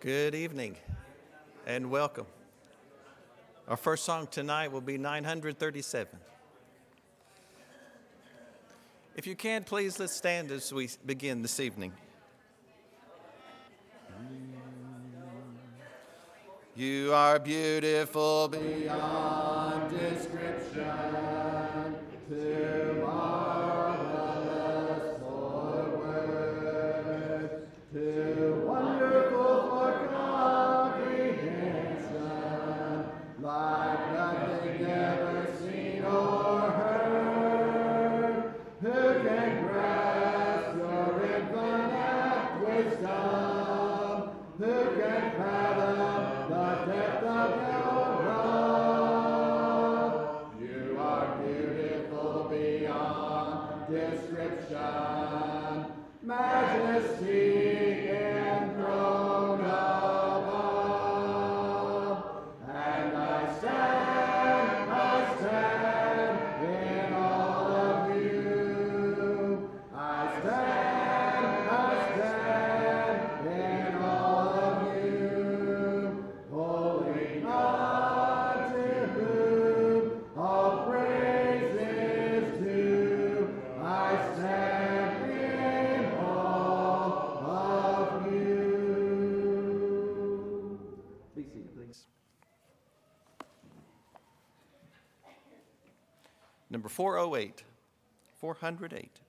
Good evening and welcome. Our first song tonight will be 937. If you can, please let's stand as we begin this evening. You are beautiful beyond description to my Number 408. 408.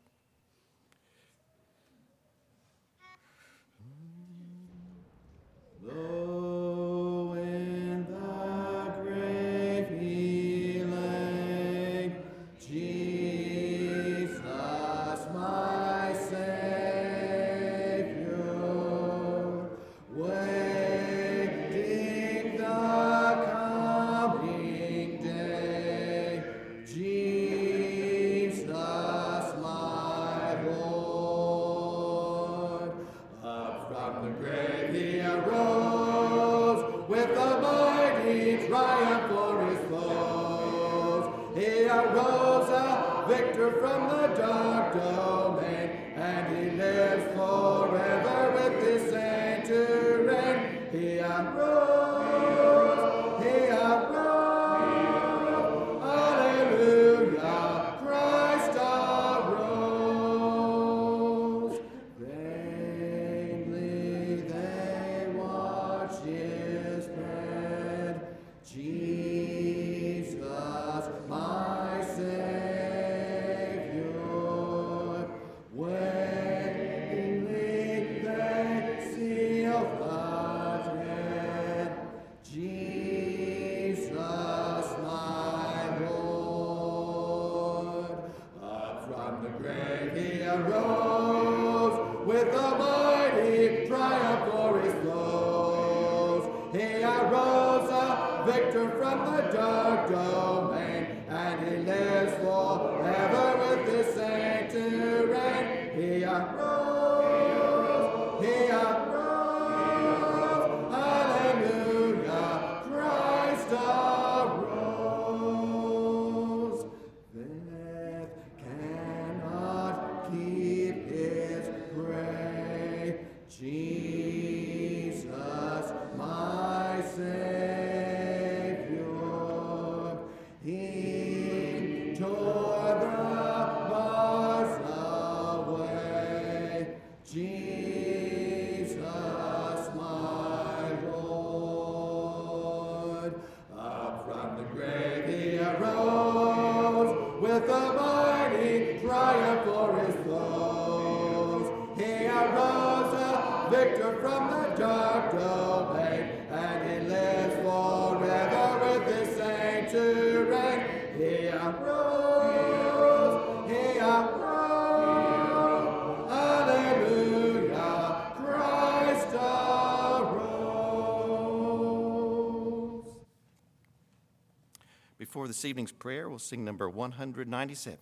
this evening's prayer, we'll sing number 197.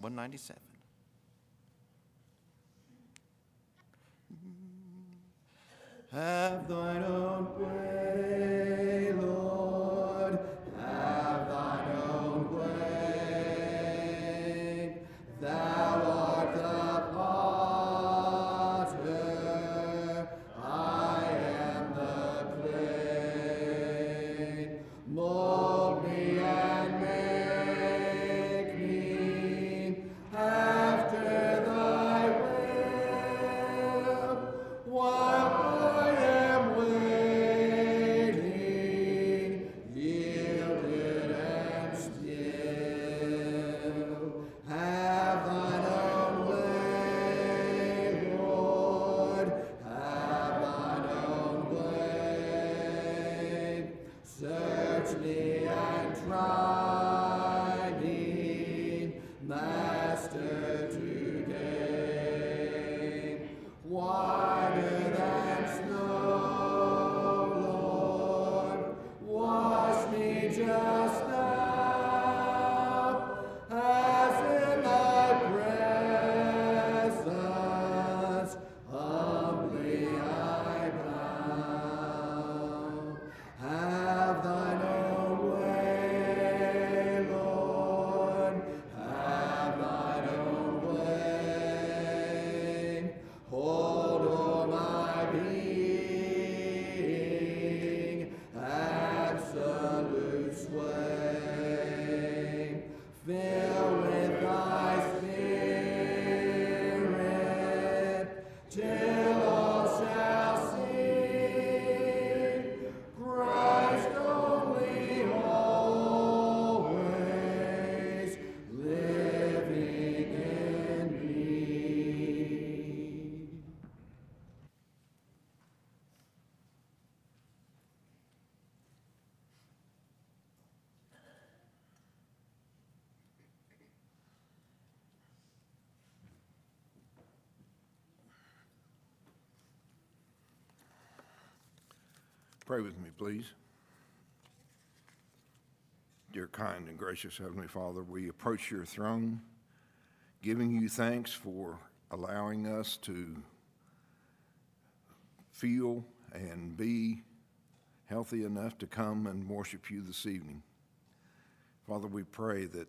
197. Pray with me, please. Dear kind and gracious Heavenly Father, we approach your throne, giving you thanks for allowing us to feel and be healthy enough to come and worship you this evening. Father, we pray that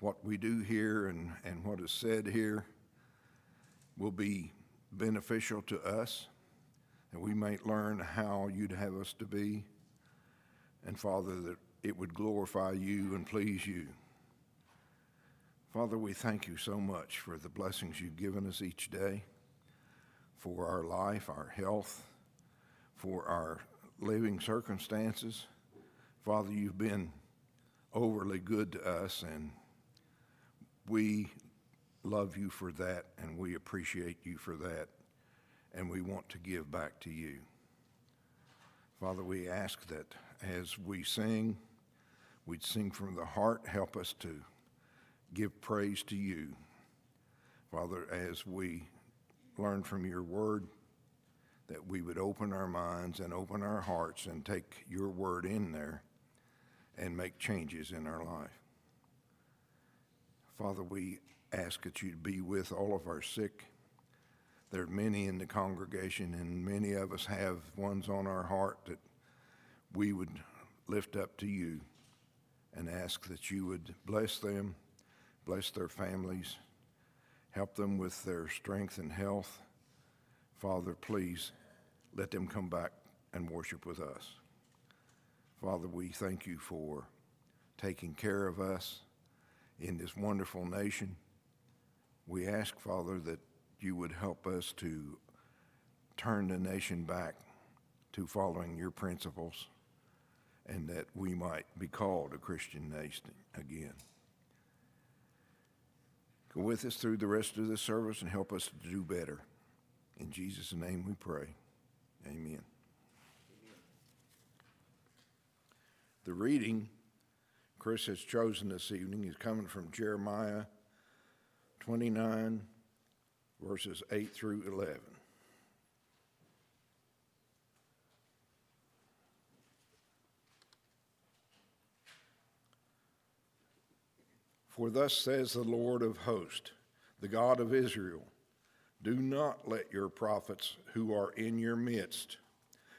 what we do here and, and what is said here will be beneficial to us that we might learn how you'd have us to be, and Father, that it would glorify you and please you. Father, we thank you so much for the blessings you've given us each day, for our life, our health, for our living circumstances. Father, you've been overly good to us, and we love you for that, and we appreciate you for that and we want to give back to you. Father, we ask that as we sing, we'd sing from the heart. Help us to give praise to you. Father, as we learn from your word, that we would open our minds and open our hearts and take your word in there and make changes in our life. Father, we ask that you'd be with all of our sick. There are many in the congregation, and many of us have ones on our heart that we would lift up to you and ask that you would bless them, bless their families, help them with their strength and health. Father, please let them come back and worship with us. Father, we thank you for taking care of us in this wonderful nation. We ask, Father, that you would help us to turn the nation back to following your principles and that we might be called a Christian nation again. Go with us through the rest of this service and help us to do better. In Jesus' name we pray. Amen. The reading Chris has chosen this evening is coming from Jeremiah 29, verses 8 through 11. For thus says the Lord of hosts, the God of Israel Do not let your prophets who are in your midst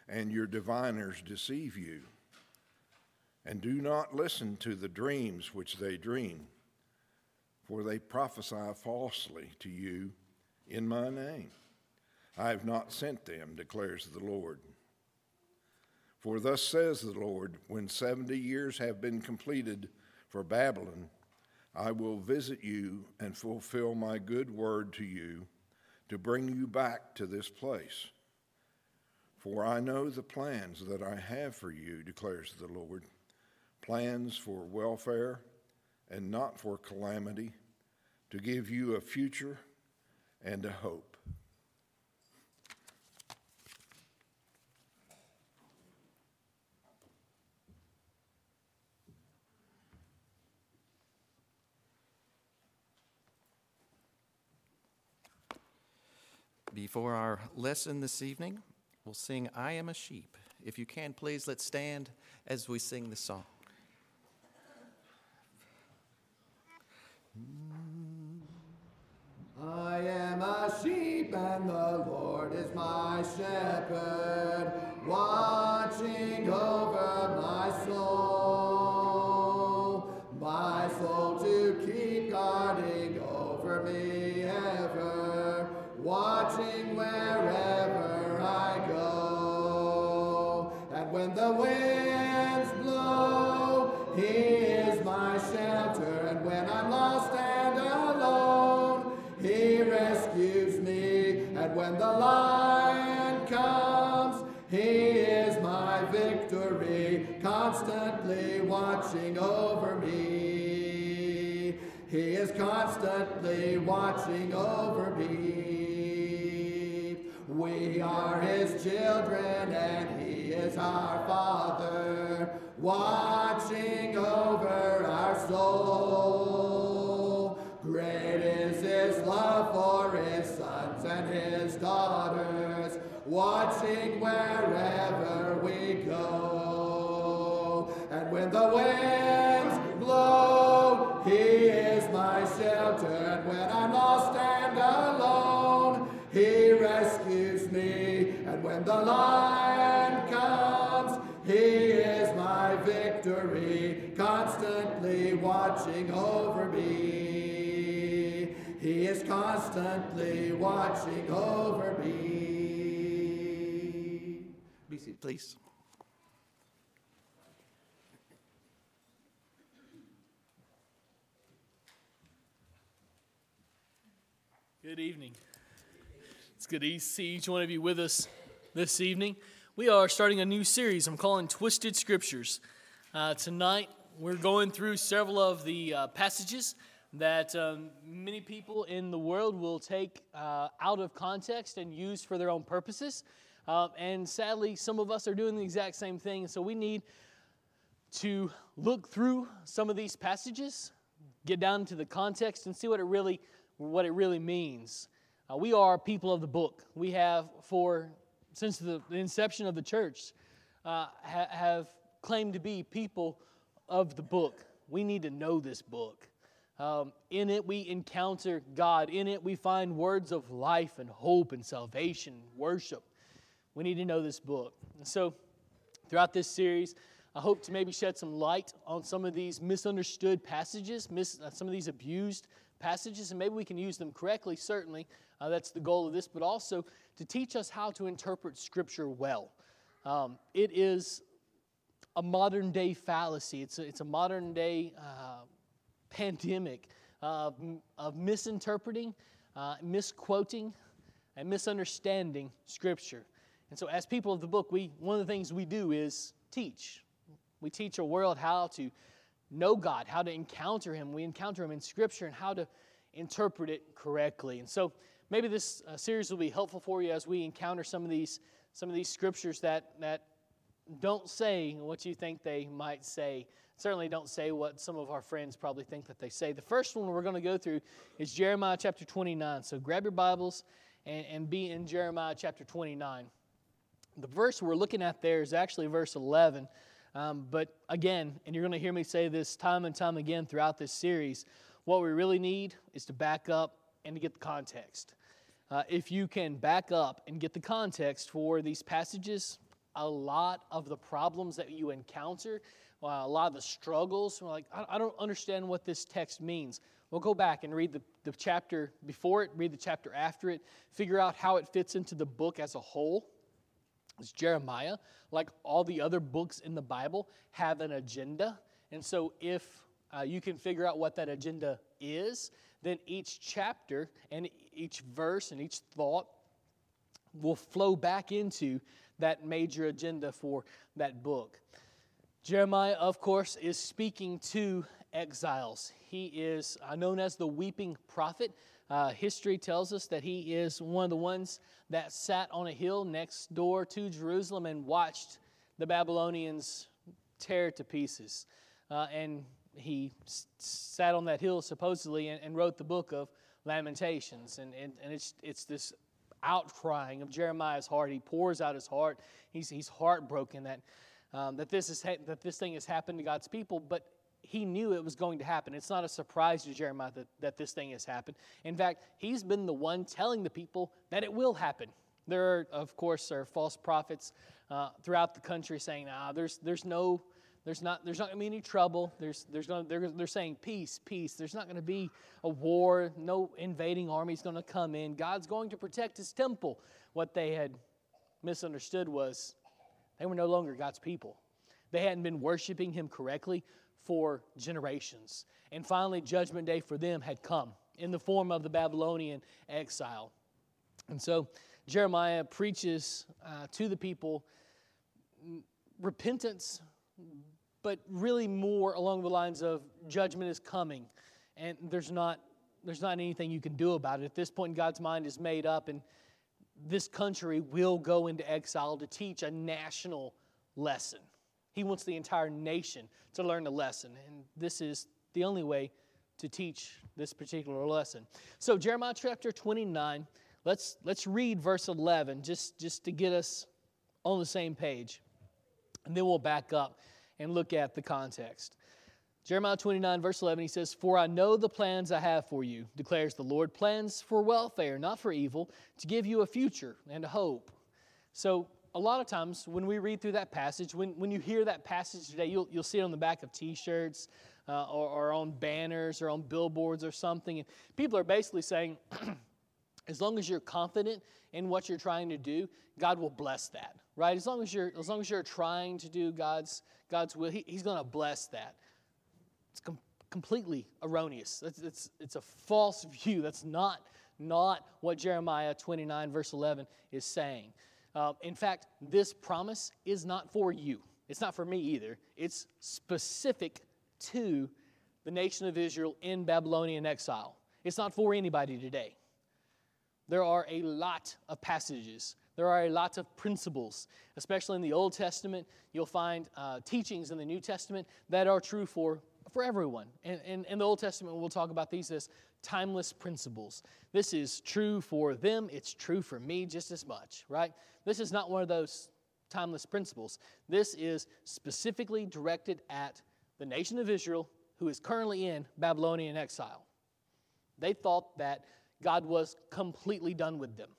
and your diviners deceive you. And do not listen to the dreams which they dream, for they prophesy falsely to you in my name. I have not sent them, declares the Lord. For thus says the Lord, when 70 years have been completed for Babylon, I will visit you and fulfill my good word to you to bring you back to this place. For I know the plans that I have for you, declares the Lord plans for welfare and not for calamity, to give you a future and a hope. Before our lesson this evening, we'll sing I Am a Sheep. If you can, please let's stand as we sing the song. Mm. I am a sheep and the Lord is my shepherd, watching over my soul, my soul to keep guarding over me ever, watching wherever I go. And when the winds blow, He is my shelter, and when I'm lost He rescues me. And when the lion comes, He is my victory, constantly watching over me. He is constantly watching over me. We are His children, and He is our Father, watching over our soul. Great is His love for His sons and His daughters, watching wherever we go. And when the winds blow, He is my shelter, and when I'm lost and alone, He rescues me. And when the lion comes, He is my victory, constantly watching over me. He is constantly watching over me. Be seated, please. Good evening. It's good to see each one of you with us this evening. We are starting a new series I'm calling Twisted Scriptures. Uh, tonight, we're going through several of the uh, passages that um, many people in the world will take uh, out of context and use for their own purposes. Uh, and sadly, some of us are doing the exact same thing. So we need to look through some of these passages, get down to the context, and see what it really what it really means. Uh, we are people of the book. We have, for since the inception of the church, uh, ha- have claimed to be people of the book. We need to know this book. Um, in it, we encounter God. In it, we find words of life and hope and salvation, worship. We need to know this book. And so, throughout this series, I hope to maybe shed some light on some of these misunderstood passages, mis- uh, some of these abused passages, and maybe we can use them correctly, certainly. Uh, that's the goal of this, but also to teach us how to interpret Scripture well. Um, it is a modern day fallacy, it's a, it's a modern day uh, pandemic of, of misinterpreting, uh, misquoting, and misunderstanding Scripture. And so, as people of the book, we, one of the things we do is teach. We teach a world how to know God, how to encounter Him. We encounter Him in Scripture and how to interpret it correctly. And so maybe this uh, series will be helpful for you as we encounter some of these some of these scriptures that that don't say what you think they might say. Certainly don't say what some of our friends probably think that they say. The first one we're going to go through is Jeremiah chapter 29. So grab your Bibles and, and be in Jeremiah chapter 29. The verse we're looking at there is actually verse 11. Um, but again, and you're going to hear me say this time and time again throughout this series, what we really need is to back up and to get the context. Uh, if you can back up and get the context for these passages, a lot of the problems that you encounter, a lot of the struggles, We're like, I, I don't understand what this text means. We'll go back and read the, the chapter before it, read the chapter after it, figure out how it fits into the book as a whole. It's Jeremiah, like all the other books in the Bible, have an agenda. And so, if uh, you can figure out what that agenda is, then each chapter and each verse and each thought will flow back into that major agenda for that book. Jeremiah, of course, is speaking to exiles. He is uh, known as the weeping prophet. Uh, history tells us that he is one of the ones that sat on a hill next door to Jerusalem and watched the Babylonians tear it to pieces. Uh, and he s- sat on that hill supposedly and, and, wrote the book of Lamentations. And, and, and it's, it's this outcrying of Jeremiah's heart. He pours out his heart. He's, he's heartbroken that, um, that, this is ha- that this thing has happened to God's people, but he knew it was going to happen. It's not a surprise to Jeremiah that, that this thing has happened. In fact, he's been the one telling the people that it will happen. There are, of course, are false prophets uh, throughout the country saying, "Ah, there's there's no there's not there's not going to be any trouble. There's there's going they're they're saying peace, peace. There's not going to be a war. No invading army's going to come in. God's going to protect His temple." What they had misunderstood was they were no longer God's people. They hadn't been worshiping Him correctly for generations. And finally, Judgment Day for them had come in the form of the Babylonian exile. And so Jeremiah preaches uh, to the people repentance, but really more along the lines of judgment is coming, and there's not there's not anything you can do about it. At this point, God's mind is made up, and this country will go into exile to teach a national lesson. He wants the entire nation to learn the lesson, and this is the only way to teach this particular lesson. So, Jeremiah chapter 29, let's, let's read verse 11 just, just to get us on the same page. And then we'll back up and look at the context. Jeremiah 29, verse 11, he says, For I know the plans I have for you, declares the Lord, plans for welfare, not for evil, to give you a future and a hope. So, a lot of times when we read through that passage, when, when you hear that passage today, you'll, you'll see it on the back of t shirts uh, or, or on banners or on billboards or something. And people are basically saying, as long as you're confident in what you're trying to do, God will bless that, right? As long as you're, as long as you're trying to do God's, God's will, he, He's going to bless that. It's com- completely erroneous. It's, it's, it's a false view. That's not, not what Jeremiah 29, verse 11 is saying. Uh, in fact, this promise is not for you. It's not for me either. It's specific to the nation of Israel in Babylonian exile. It's not for anybody today. There are a lot of passages, there are a lot of principles, especially in the Old Testament. You'll find uh, teachings in the New Testament that are true for, for everyone. And in, the Old Testament, we'll talk about these as timeless principles. This is true for them, it's true for me just as much, right? This is not one of those timeless principles. This is specifically directed at the nation of Israel who is currently in Babylonian exile. They thought that God was completely done with them.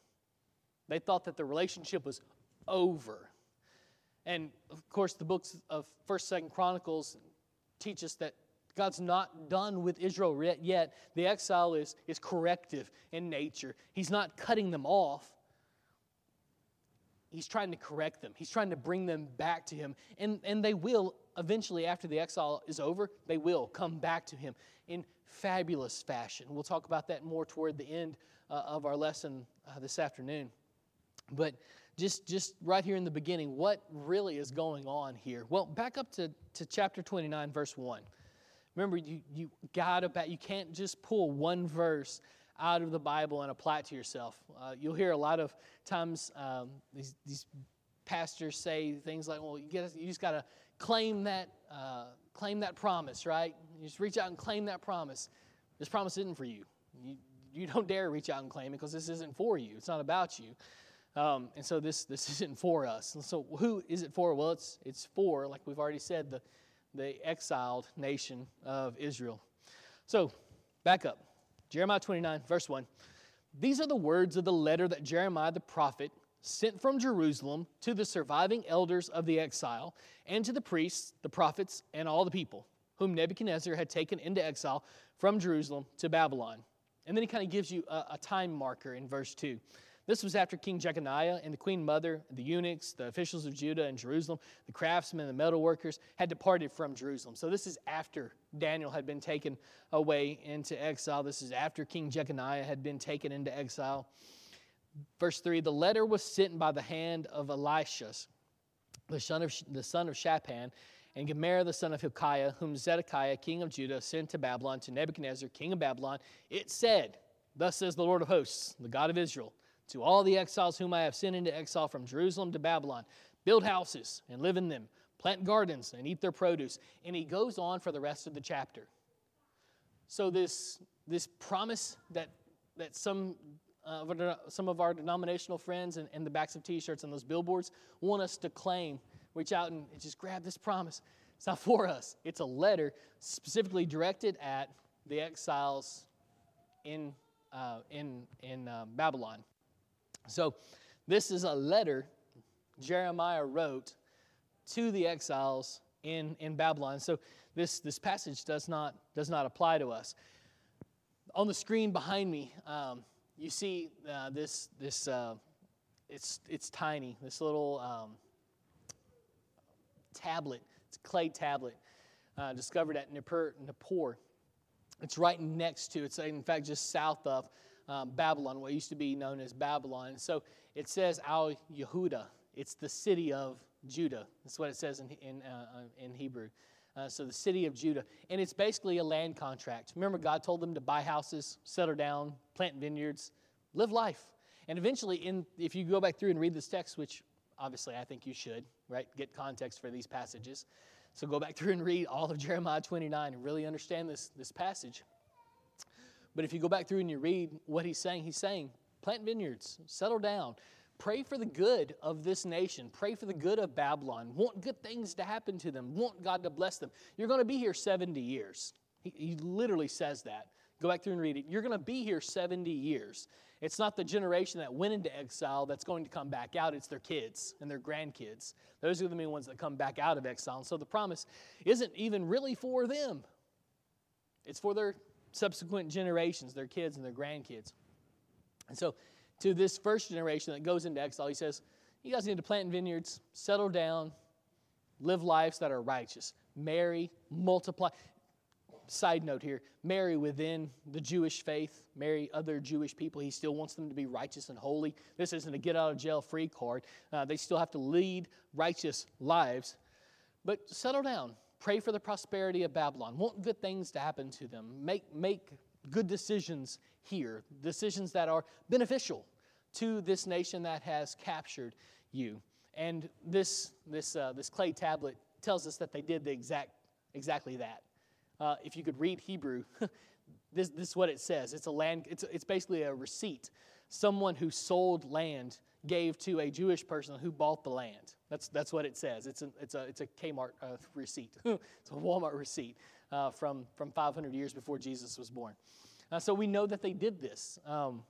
They thought that the relationship was over. And of course, the books of 1st, 2nd Chronicles teach us that God's not done with Israel yet. The exile is, is corrective in nature. He's not cutting them off, He's trying to correct them. He's trying to bring them back to Him. And, and they will, eventually, after the exile is over, they will come back to Him in fabulous fashion. We'll talk about that more toward the end uh, of our lesson uh, this afternoon. But just, just right here in the beginning, what really is going on here? Well, back up to, to chapter 29, verse 1. Remember, you, you got about, you can't just pull one verse out of the Bible and apply it to yourself. Uh, you'll hear a lot of times um, these, these pastors say things like, well, you, you just got to claim that, uh, claim that promise, right? You just reach out and claim that promise. This promise isn't for you. You, you don't dare reach out and claim it because this isn't for you. It's not about you. Um, and so this, this isn't for us. And so who is it for? Well, it's, it's for, like we've already said, the, the exiled nation of Israel. So back up. Jeremiah 29, verse 1. These are the words of the letter that Jeremiah the prophet sent from Jerusalem to the surviving elders of the exile and to the priests, the prophets, and all the people whom Nebuchadnezzar had taken into exile from Jerusalem to Babylon. And then he kind of gives you a, a time marker in verse 2. This was after King Jeconiah and the queen mother, the eunuchs, the officials of Judah and Jerusalem, the craftsmen, the metal workers had departed from Jerusalem. So this is after Daniel had been taken away into exile. This is after King Jeconiah had been taken into exile. Verse 3 The letter was sent by the hand of Elisha, the son of, the son of Shaphan, and Gemariah the son of Hilkiah, whom Zedekiah, king of Judah, sent to Babylon to Nebuchadnezzar, king of Babylon. It said, Thus says the Lord of hosts, the God of Israel to all the exiles whom I have sent into exile from Jerusalem to Babylon. Build houses and live in them, plant gardens and eat their produce. And he goes on for the rest of the chapter. So, this, this promise that, that some uh, some of our denominational friends and, and the backs of T-shirts and those billboards want us to claim, reach out and just grab this promise. It's not for us. It's a letter specifically directed at the exiles in uh, in in uh, Babylon. So, this is a letter Jeremiah wrote to the exiles in in Babylon. So this this passage does not does not apply to us. On the screen behind me. Um, you see uh, this this uh, it's it's tiny this little um, tablet it's a clay tablet uh, discovered at Nippur, Nippur it's right next to it's in fact just south of um, Babylon what used to be known as Babylon so it says Al Yehuda it's the city of Judah that's what it says in in, uh, uh, in Hebrew uh, so the city of Judah. And it's basically a land contract. Remember, God told them to buy houses, settle down, plant vineyards, live life. And eventually, in, if you go back through and read this text, which obviously I think you should, right, get context for these passages. So go back through and read all of Jeremiah 29 and really understand this, this passage. But if you go back through and you read what he's saying, he's saying, plant vineyards, settle down, Pray for the good of this nation. Pray for the good of Babylon. Want good things to happen to them. Want God to bless them. You're going to be here 70 years. He, he literally says that. Go back through and read it. You're going to be here 70 years. It's not the generation that went into exile that's going to come back out, it's their kids and their grandkids. Those are the main ones that come back out of exile. And so the promise isn't even really for them, it's for their subsequent generations, their kids and their grandkids. And so to this first generation that goes into exile, he says, You guys need to plant vineyards, settle down, live lives that are righteous, marry, multiply. Side note here marry within the Jewish faith, marry other Jewish people. He still wants them to be righteous and holy. This isn't a get out of jail free card. Uh, they still have to lead righteous lives. But settle down. Pray for the prosperity of Babylon. Want good things to happen to them. Make, make good decisions here, decisions that are beneficial to this nation that has captured you. And this, this, uh, this clay tablet tells us that they did the exact, exactly that. Uh, if you could read Hebrew, this, this is what it says. It's, a land, it's, it's basically a receipt. Someone who sold land gave to a Jewish person who bought the land. That's, that's what it says. It's a, it's a, it's a Kmart uh, receipt, it's a Walmart receipt uh, from, from 500 years before Jesus was born. Uh, so we know that they did this. Um,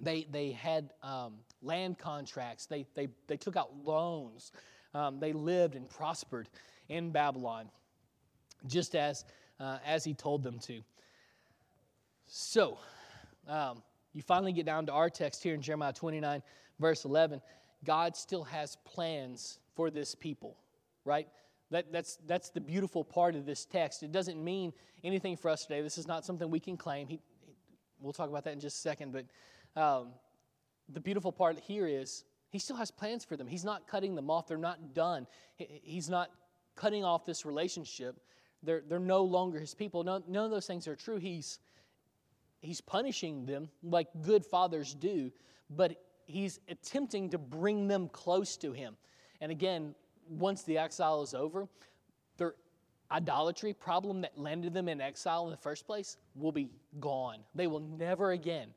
they, they had um, land contracts, they, they, they took out loans, um, they lived and prospered in Babylon, just as, uh, as he told them to. So, um, you finally get down to our text here in Jeremiah 29, verse 11. God still has plans for this people, right? That, that's, that's the beautiful part of this text. It doesn't mean anything for us today. This is not something we can claim. He, we'll talk about that in just a second. But um, the beautiful part here is he still has plans for them. He's not cutting them off. They're not done. He's not cutting off this relationship. They're, they're no longer his people. No, none of those things are true. He's, he's punishing them like good fathers do, but he's attempting to bring them close to him. And again, once the exile is over, their idolatry problem that landed them in exile in the first place will be gone. They will never again,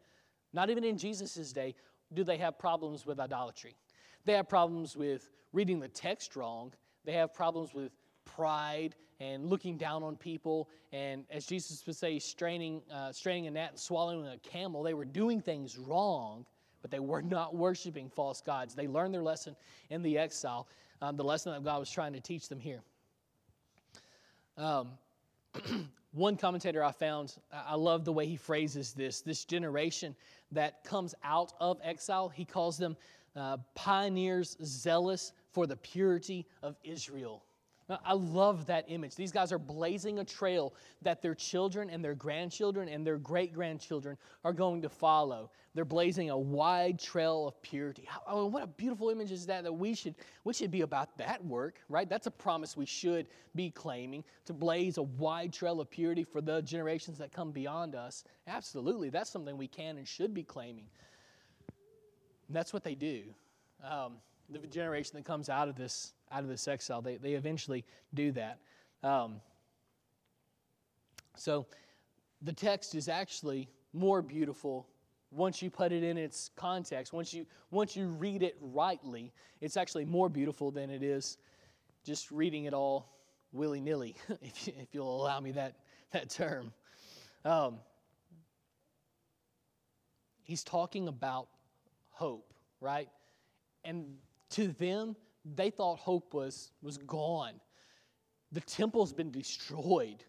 not even in Jesus' day, do they have problems with idolatry. They have problems with reading the text wrong. They have problems with pride and looking down on people. And as Jesus would say, straining, uh, straining a gnat and swallowing a camel, they were doing things wrong, but they were not worshiping false gods. They learned their lesson in the exile, um, the lesson that God was trying to teach them here. Um, one commentator I found, I love the way he phrases this. This generation that comes out of exile, he calls them uh, pioneers zealous for the purity of Israel. I love that image. These guys are blazing a trail that their children and their grandchildren and their great grandchildren are going to follow. They're blazing a wide trail of purity. Oh, what a beautiful image is that that we should we should be about that work, right? That's a promise we should be claiming to blaze a wide trail of purity for the generations that come beyond us. Absolutely, that's something we can and should be claiming. And that's what they do. Um, the generation that comes out of this out of this exile. They, they eventually do that. Um, so the text is actually more beautiful once you put it in its context, once you, once you read it rightly, it's actually more beautiful than it is just reading it all willy nilly, if, you, if you'll allow me that, that term. Um, he's talking about hope, right? And to them, they thought hope was, was gone. The temple's been destroyed.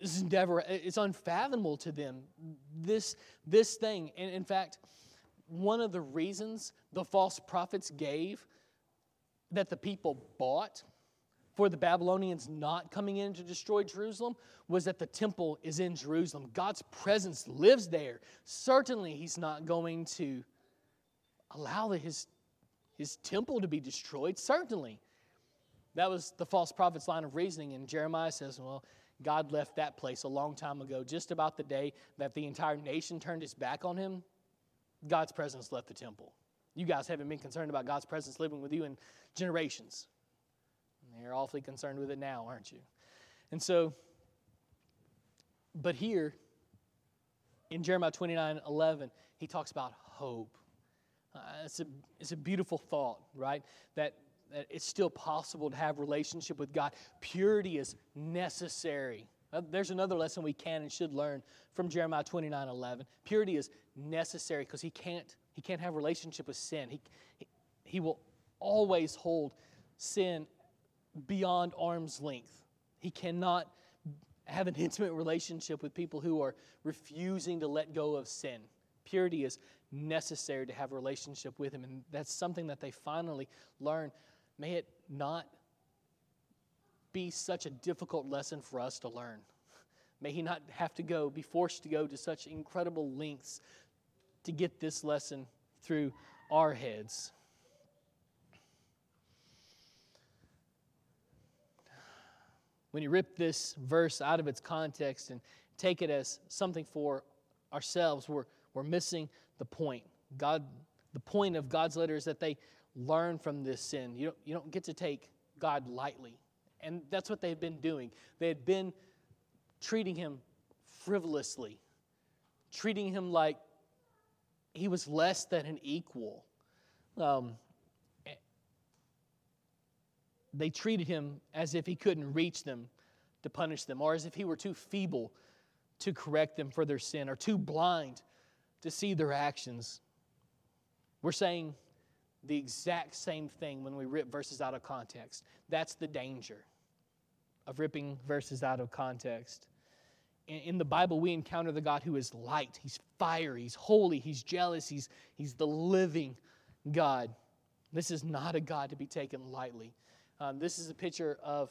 This is never, it's unfathomable to them. This, this thing, and in fact, one of the reasons the false prophets gave that the people bought for the Babylonians not coming in to destroy Jerusalem was that the temple is in Jerusalem. God's presence lives there. Certainly, He's not going to allow his, his temple to be destroyed. Certainly. That was the false prophet's line of reasoning. And Jeremiah says, well, God left that place a long time ago, just about the day that the entire nation turned its back on him. God's presence left the temple. You guys haven't been concerned about God's presence living with you in generations. You're awfully concerned with it now, aren't you? And so, but here in Jeremiah 29 11, he talks about hope. Uh, it's, a, it's a beautiful thought, right? That, that it's still possible to have relationship with God. Purity is necessary. Uh, there's another lesson we can and should learn from Jeremiah 29 11. Purity is necessary because he can't, he can't have relationship with sin. He, he, he will always hold sin beyond arm's length. He cannot have an intimate relationship with people who are refusing to let go of sin. Purity is necessary to have a relationship with Him, and that's something that they finally learn. May it not be such a difficult lesson for us to learn. May He not have to go, be forced to go to such incredible lengths to get this lesson through our heads. when you rip this verse out of its context and take it as something for ourselves, we're, we're missing the point. God, the point of God's letter is that they learn from this sin. You don't, you don't get to take God lightly. And that's what they've been doing. They had been treating him frivolously, treating him like he was less than an equal. Um, they treated him as if he couldn't reach them to punish them, or as if he were too feeble to correct them for their sin, or too blind to see their actions. We're saying the exact same thing when we rip verses out of context. That's the danger of ripping verses out of context. In the Bible, we encounter the God who is light. He's fire. He's holy. He's jealous. He's, he's the living God. This is not a God to be taken lightly. Um, this is a picture of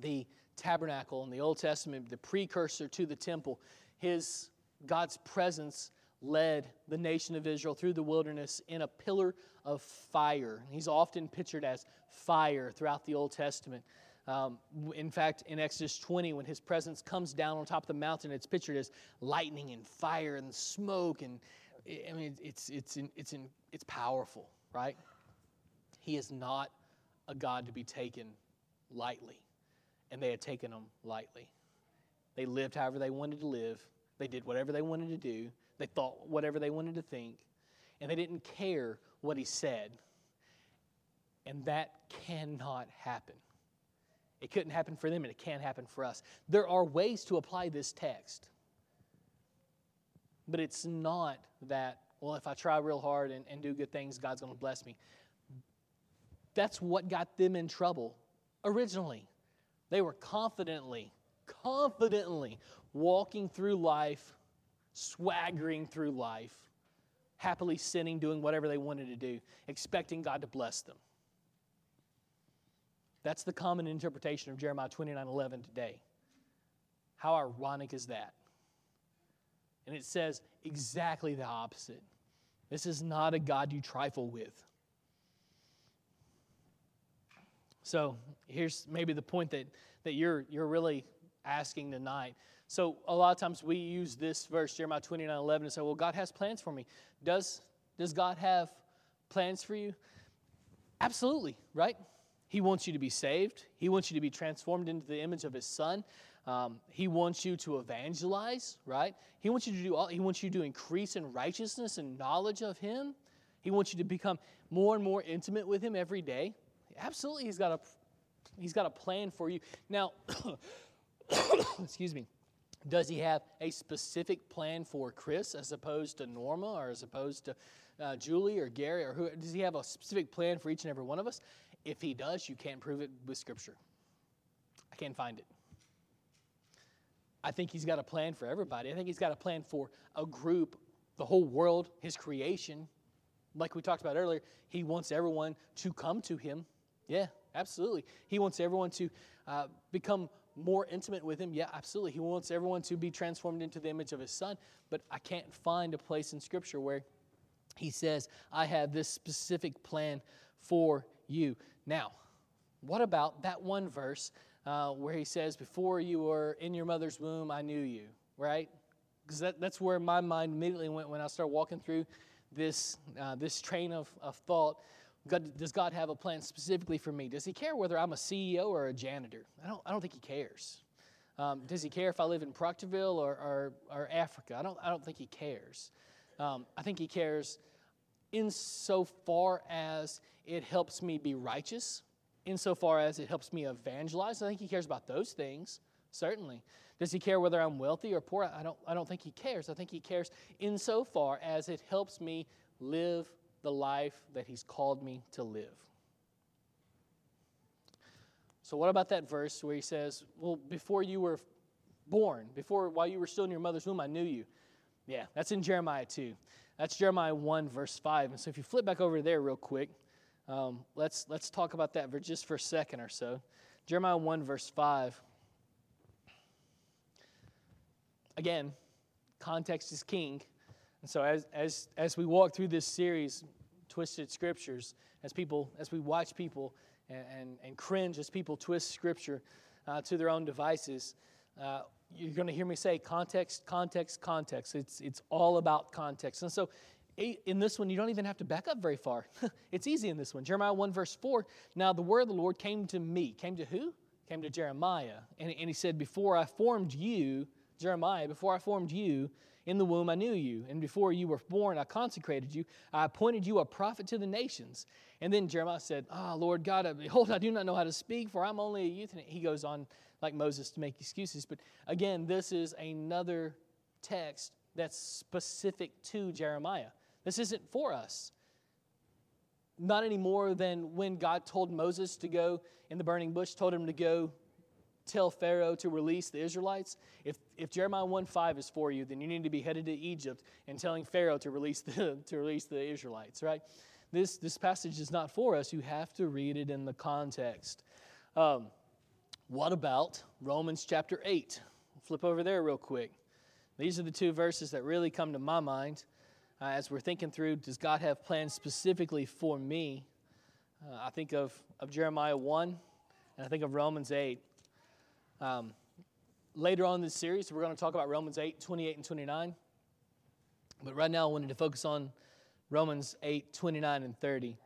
the tabernacle in the Old Testament, the precursor to the temple. His God's presence led the nation of Israel through the wilderness in a pillar of fire. He's often pictured as fire throughout the Old Testament. Um, in fact, in Exodus 20, when his presence comes down on top of the mountain, it's pictured as lightning and fire and smoke, and I mean, it's it's it's in, it's powerful, right? He is not a God to be taken lightly. And they had taken him lightly. They lived however they wanted to live, they did whatever they wanted to do, they thought whatever they wanted to think, and they didn't care what he said. And that cannot happen. It couldn't happen for them, and it can't happen for us. There are ways to apply this text, but it's not that, well, if I try real hard and, and do good things, God's going to bless me. That's what got them in trouble originally. They were confidently, confidently walking through life, swaggering through life, happily sinning, doing whatever they wanted to do, expecting God to bless them. That's the common interpretation of Jeremiah 29 11 today. How ironic is that? And it says exactly the opposite. This is not a God you trifle with. So here's maybe the point that, that you're, you're really asking tonight. So a lot of times we use this verse, Jeremiah 29 11, and say, well, God has plans for me. Does, does God have plans for you? Absolutely, right? He wants you to be saved. He wants you to be transformed into the image of His Son. Um, he wants you to evangelize, right? He wants you to do all, he wants you to increase in righteousness and knowledge of him. He wants you to become more and more intimate with him every day. Absolutely, he's got a he's got a plan for you. Now, excuse me. Does he have a specific plan for Chris as opposed to Norma or as opposed to uh, Julie or Gary or who? Does he have a specific plan for each and every one of us? If he does, you can't prove it with Scripture. I can't find it. I think he's got a plan for everybody. I think he's got a plan for a group, the whole world, his creation. Like we talked about earlier, he wants everyone to come to him. Yeah, absolutely. He wants everyone to uh, become more intimate with him. Yeah, absolutely. He wants everyone to be transformed into the image of his son. But I can't find a place in Scripture where he says, I have this specific plan for you. Now, what about that one verse uh, where he says, Before you were in your mother's womb, I knew you, right? Because that, that's where my mind immediately went when I started walking through this, uh, this train of, of thought. God, does God have a plan specifically for me? Does He care whether I'm a CEO or a janitor? I don't, I don't think He cares. Um, does He care if I live in Proctorville or, or, or Africa? I don't, I don't think He cares. Um, I think He cares insofar as it helps me be righteous, insofar as it helps me evangelize. I think He cares about those things, certainly. Does He care whether I'm wealthy or poor? I don't, I don't think He cares. I think He cares insofar as it helps me live the life that He's called me to live. So, what about that verse where He says, Well, before you were born, before while you were still in your mother's womb, I knew you? Yeah, that's in Jeremiah 2. That's Jeremiah 1, verse 5. And so, if you flip back over there real quick, um, let's, let's talk about that for just for a second or so. Jeremiah 1, verse 5. Again, context is king. And so as, as, as we walk through this series, Twisted Scriptures, as people, as we watch people and, and, and cringe as people twist Scripture uh, to their own devices, uh, you're going to hear me say context, context, context. It's, it's all about context. And so in this one, you don't even have to back up very far. it's easy in this one. Jeremiah 1, verse 4. Now the word of the Lord came to me. Came to who? Came to Jeremiah. And, and he said, Before I formed you, Jeremiah, before I formed you in the womb, I knew you. And before you were born, I consecrated you. I appointed you a prophet to the nations. And then Jeremiah said, Ah, oh, Lord God, behold, I do not know how to speak, for I'm only a youth. And he goes on, like Moses, to make excuses. But again, this is another text that's specific to Jeremiah. This isn't for us. Not any more than when God told Moses to go in the burning bush, told him to go tell Pharaoh to release the Israelites. If, if Jeremiah 1 5 is for you, then you need to be headed to Egypt and telling Pharaoh to release the, to release the Israelites, right? This, this passage is not for us. You have to read it in the context. Um, what about Romans chapter 8? Flip over there real quick. These are the two verses that really come to my mind uh, as we're thinking through does God have plans specifically for me? Uh, I think of, of Jeremiah 1 and I think of Romans 8. Um, later on in this series, we're going to talk about Romans 8, 28, and 29. But right now, I wanted to focus on Romans 8, 29, and 30.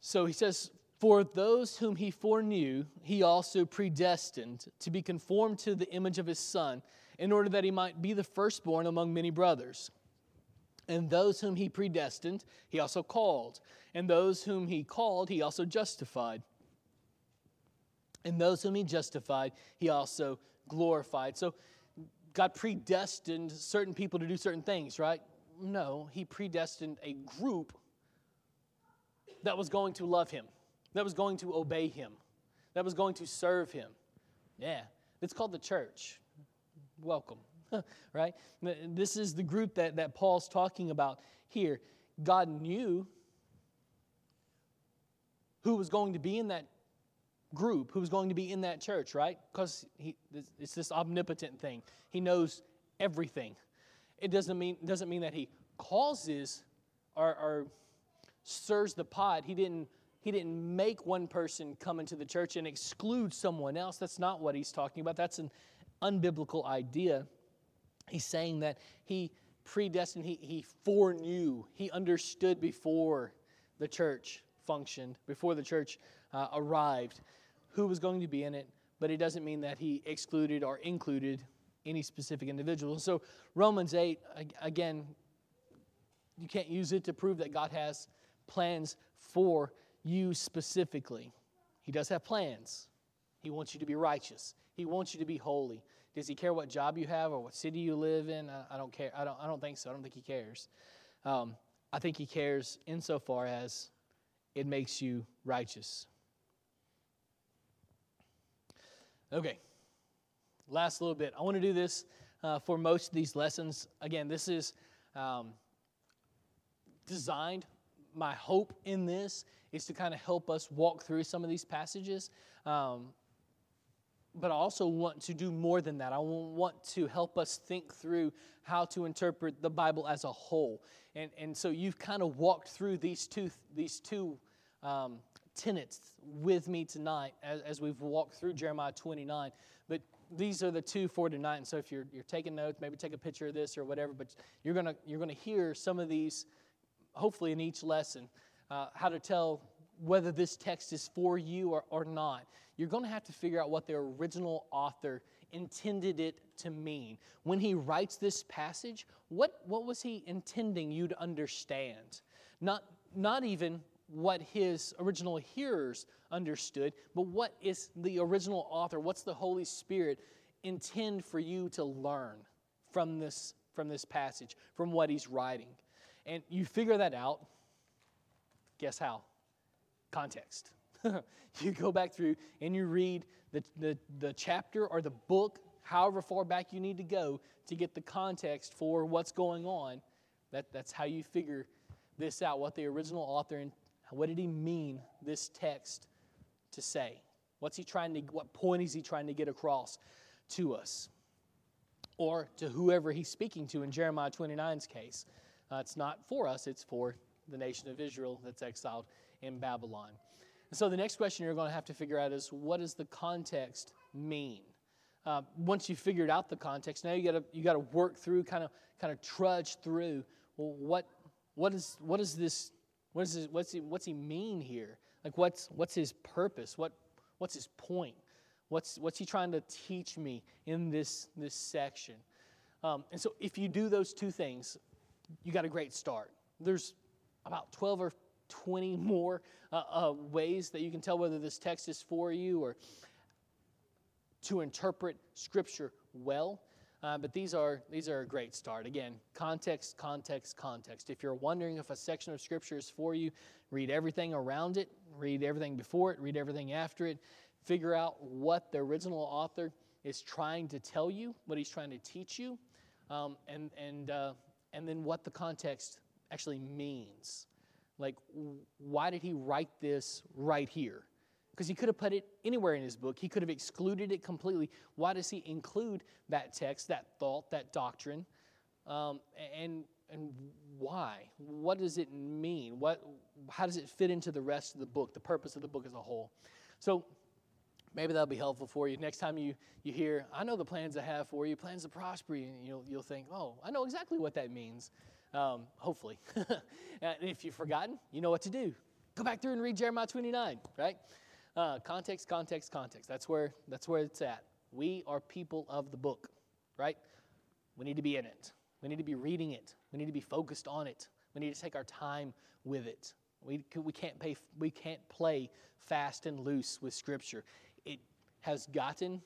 So he says, For those whom he foreknew, he also predestined to be conformed to the image of his Son, in order that he might be the firstborn among many brothers. And those whom he predestined, he also called. And those whom he called, he also justified. And those whom he justified, he also glorified. So God predestined certain people to do certain things, right? No, he predestined a group that was going to love him, that was going to obey him, that was going to serve him. Yeah, it's called the church. Welcome, right? This is the group that, that Paul's talking about here. God knew who was going to be in that group who's going to be in that church, right? Because it's this omnipotent thing. He knows everything. It doesn't mean, doesn't mean that he causes or, or stirs the pot. He didn't, he didn't make one person come into the church and exclude someone else. That's not what he's talking about. That's an unbiblical idea. He's saying that he predestined, he, he foreknew, he understood before the church functioned, before the church uh, arrived, who was going to be in it, but it doesn't mean that he excluded or included any specific individual. So, Romans 8, again, you can't use it to prove that God has plans for you specifically. He does have plans. He wants you to be righteous. He wants you to be holy. Does he care what job you have or what city you live in? I, don't care. I don't, I don't think so. I don't think he cares. Um, I think he cares insofar as it makes you righteous. Okay, last little bit. I want to do this uh, for most of these lessons. Again, this is um, designed. My hope in this is to kind of help us walk through some of these passages. Um, but I also want to do more than that. I want to help us think through how to interpret the Bible as a whole. And, and so you've kind of walked through these two, these two um, tenets with me tonight as, as we've walked through Jeremiah 29. But these are the two for tonight. And so if you're, you're taking notes, maybe take a picture of this or whatever, but you're going to you're gonna hear some of these, hopefully, in each lesson, uh, how to tell whether this text is for you or, or not. You're going to have to figure out what the original author intended it to mean. When he writes this passage, what, what was he intending you to understand? Not, not even what his original hearers understood, but what is the original author, what's the Holy Spirit intend for you to learn from this, from this passage, from what he's writing. And you figure that out, guess how? Context. you go back through and you read the, the, the chapter or the book, however far back you need to go to get the context for what's going on. That, that's how you figure this out, what the original author what did he mean this text to say? What's he trying to what point is he trying to get across to us? Or to whoever he's speaking to in Jeremiah 29's case. Uh, it's not for us, it's for the nation of Israel that's exiled in Babylon. And so the next question you're going to have to figure out is what does the context mean? Uh, once you figured out the context, now you got to you got to work through, kind of kind of trudge through. Well, what what is what is this what is his, what's, he, what's he mean here? Like, what's, what's his purpose? What, what's his point? What's, what's he trying to teach me in this, this section? Um, and so, if you do those two things, you got a great start. There's about 12 or 20 more uh, uh, ways that you can tell whether this text is for you or to interpret Scripture well. Uh, but these are, these are a great start. Again, context, context, context. If you're wondering if a section of Scripture is for you, read everything around it, read everything before it, read everything after it. Figure out what the original author is trying to tell you, what he's trying to teach you, um, and, and, uh, and then what the context actually means. Like, why did he write this right here? Because he could have put it anywhere in his book. He could have excluded it completely. Why does he include that text, that thought, that doctrine? Um, and, and why? What does it mean? What, how does it fit into the rest of the book, the purpose of the book as a whole? So maybe that'll be helpful for you. Next time you, you hear, I know the plans I have for you, plans to prosper you, you'll, you'll think, oh, I know exactly what that means. Um, hopefully. and if you've forgotten, you know what to do. Go back through and read Jeremiah 29, right? Uh, context, context, context. That's where, that's where it's at. We are people of the book, right? We need to be in it. We need to be reading it. We need to be focused on it. We need to take our time with it. We, we, can't, pay, we can't play fast and loose with Scripture. It has gotten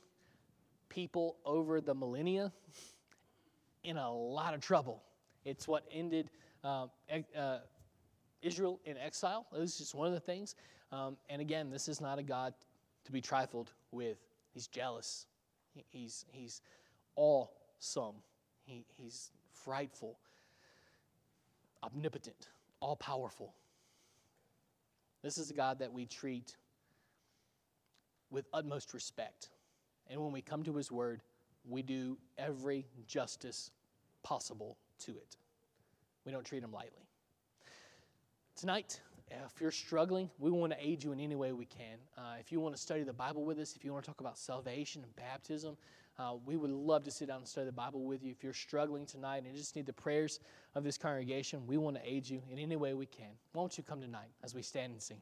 people over the millennia in a lot of trouble. It's what ended uh, uh, Israel in exile. It was just one of the things. Um, and again, this is not a God to be trifled with. He's jealous. He, he's, he's awesome. He, he's frightful, omnipotent, all powerful. This is a God that we treat with utmost respect. And when we come to His Word, we do every justice possible to it. We don't treat Him lightly. Tonight, if you're struggling, we want to aid you in any way we can. Uh, if you want to study the Bible with us, if you want to talk about salvation and baptism, uh, we would love to sit down and study the Bible with you. If you're struggling tonight and just need the prayers of this congregation, we want to aid you in any way we can. Won't you come tonight as we stand and sing?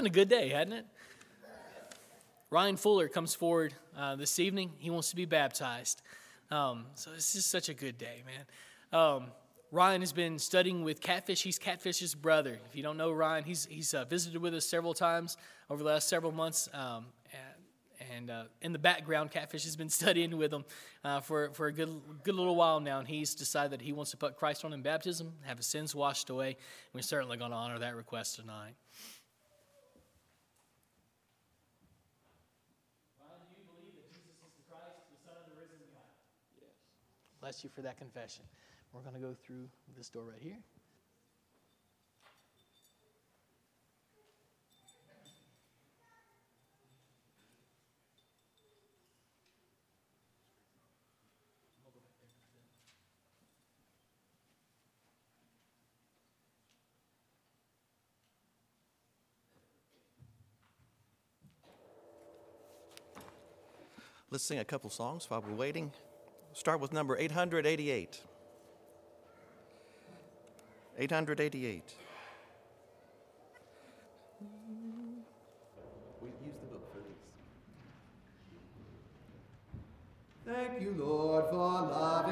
Been a good day, hadn't it? Ryan Fuller comes forward uh, this evening. He wants to be baptized. Um, so this is such a good day, man. Um, Ryan has been studying with Catfish. He's Catfish's brother. If you don't know Ryan, he's, he's uh, visited with us several times over the last several months. Um, and, uh, in the background, Catfish has been studying with him uh, for, for a good, good little while now. And he's decided that he wants to put Christ on in baptism, have his sins washed away. We're certainly going to honor that request tonight. Bless you for that confession. We're going to go through this door right here. Let's sing a couple songs while we're waiting. Start with number 888. 888. We use the book for these. Thank you, Lord, for loving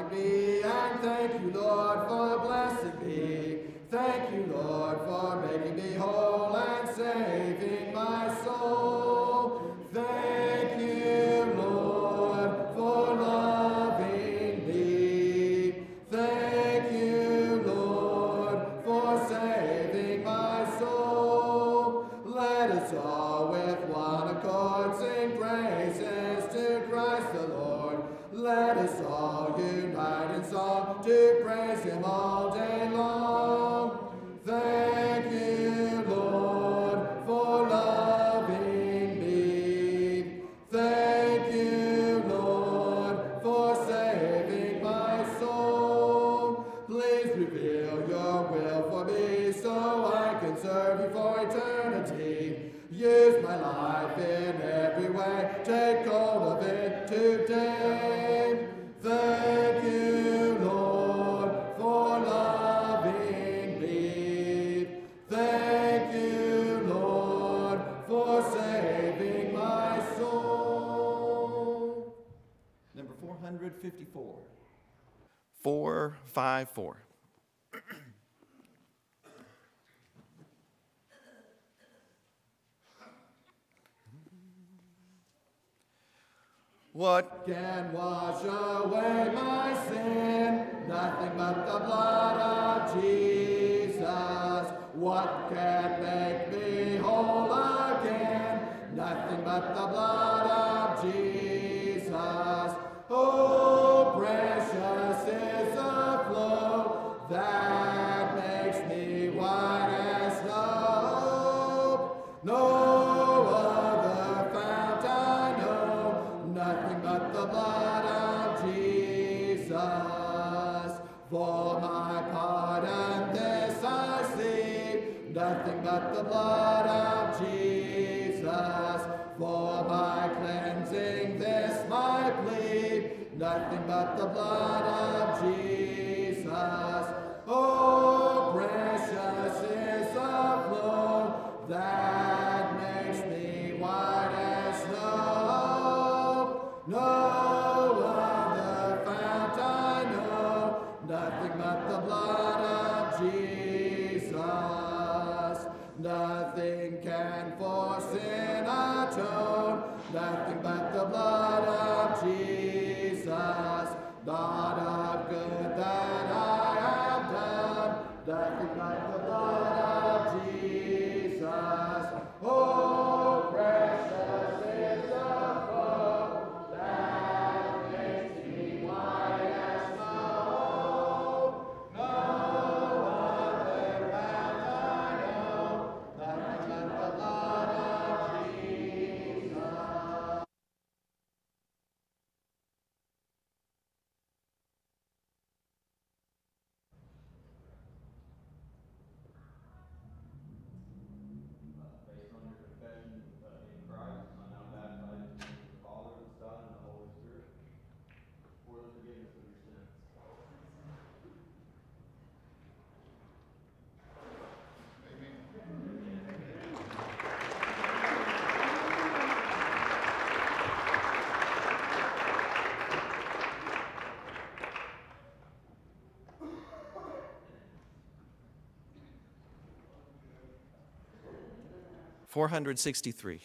463.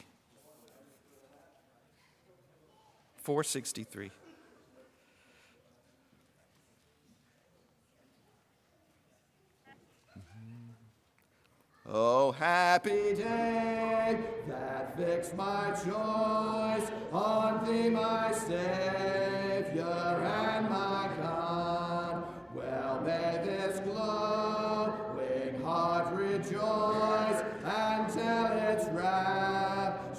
463. Mm-hmm. Oh, happy day that fixed my choice on thee, my Savior and my God. Well, may this glowing heart rejoice.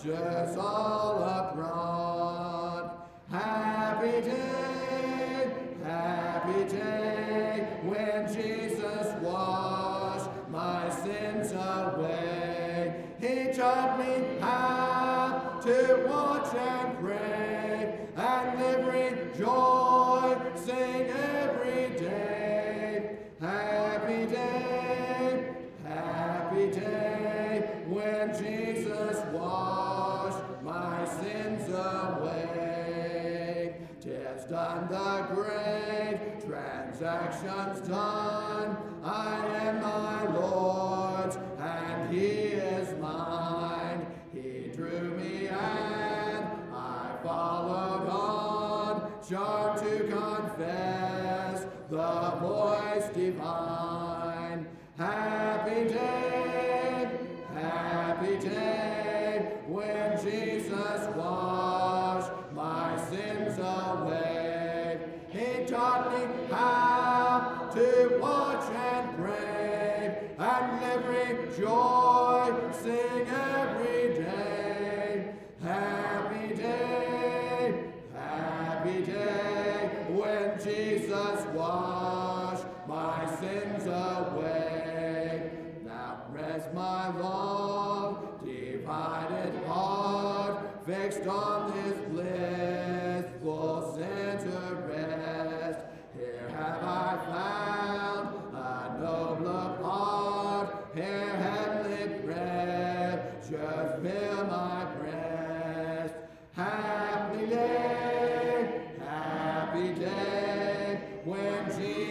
just all abroad. Happy day, happy day, when Jesus washed my sins away. He taught me how to watch and pray and live rejoicing. action's done. Ramsey.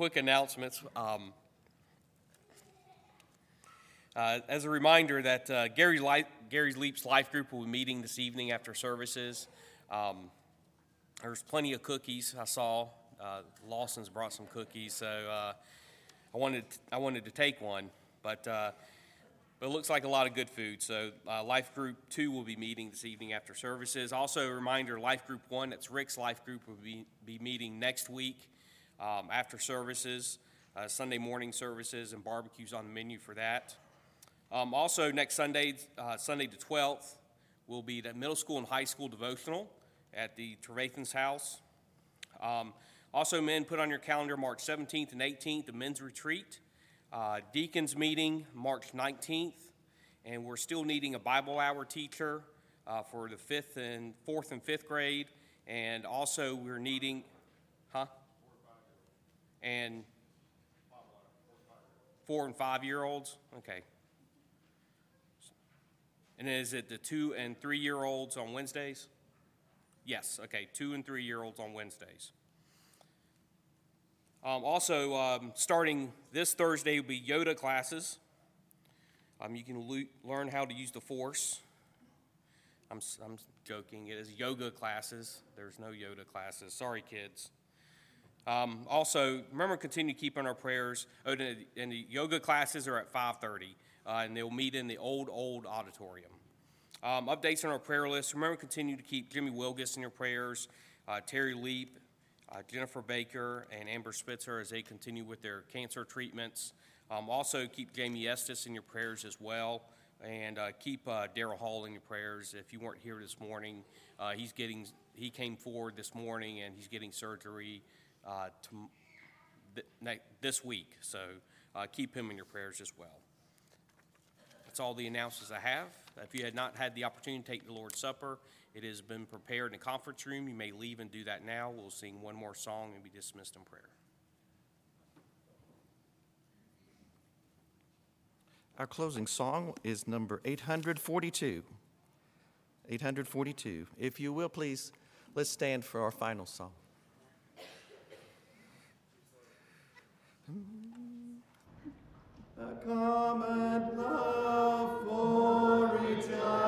Quick announcements. Um, uh, as a reminder that uh, Gary Li- Gary's Leap's Life Group will be meeting this evening after services. Um, there's plenty of cookies I saw. Uh, Lawson's brought some cookies, so uh, I wanted I wanted to take one, but uh, but it looks like a lot of good food. So uh, Life Group Two will be meeting this evening after services. Also, a reminder: Life Group One, that's Rick's Life Group, will be be meeting next week um, after services. Uh, Sunday morning services and barbecues on the menu for that. Um, also, next Sunday, uh, Sunday the 12th, will be the middle school and high school devotional at the Trevathan's house. Um, also, men, put on your calendar March 17th and 18th, the men's retreat. Uh, deacons meeting March 19th, and we're still needing a Bible hour teacher uh, for the fifth and fourth and fifth grade. And also, we're needing, huh? And four and five year olds? Okay. And is it the two and three year olds on Wednesdays? Yes, okay, two and three year olds on Wednesdays. Um, also, um, starting this Thursday will be Yoda classes. Um, you can learn how to use the Force. I'm, I'm joking. It is yoga classes. There's no Yoda classes. Sorry, kids. Um, also, remember, to continue keeping our prayers. Oh, and the, yoga classes are at 5:30, uh, and they'll meet in the old old auditorium. Um, updates on our prayer list. Remember, to continue to keep Jimmy Wilgus in your prayers, uh, Terry Leap, uh, Jennifer Baker, and Amber Spitzer as they continue with their cancer treatments. Um, also, keep Jamie Estes in your prayers as well, and uh, keep uh, Daryl Hall in your prayers. If you weren't here this morning, uh, he's getting he came forward this morning and he's getting surgery uh, to, th- this week. So uh, keep him in your prayers as well. That's all the announcements I have. If you had not had the opportunity to take the Lord's Supper, it has been prepared in the conference room. You may leave and do that now. We'll sing one more song and be dismissed in prayer. Our closing song is number 842. 842. If you will, please, let's stand for our final song. A common love for each other,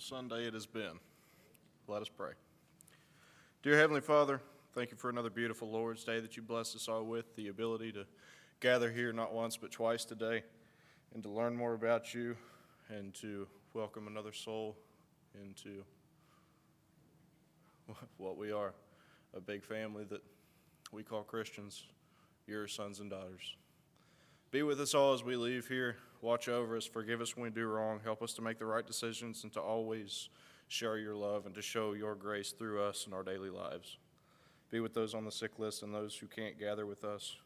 Wonderful Sunday it has been. Let us pray. Dear Heavenly Father, thank you for another beautiful Lord's Day that you blessed us all with, the ability to gather here not once but twice today and to learn more about you and to welcome another soul into what we are a big family that we call Christians, your sons and daughters. Be with us all as we leave here. Watch over us. Forgive us when we do wrong. Help us to make the right decisions and to always share your love and to show your grace through us in our daily lives. Be with those on the sick list and those who can't gather with us.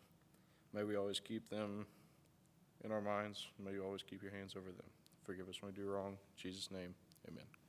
May we always keep them in our minds. May you always keep your hands over them. Forgive us when we do wrong. In Jesus' name, amen.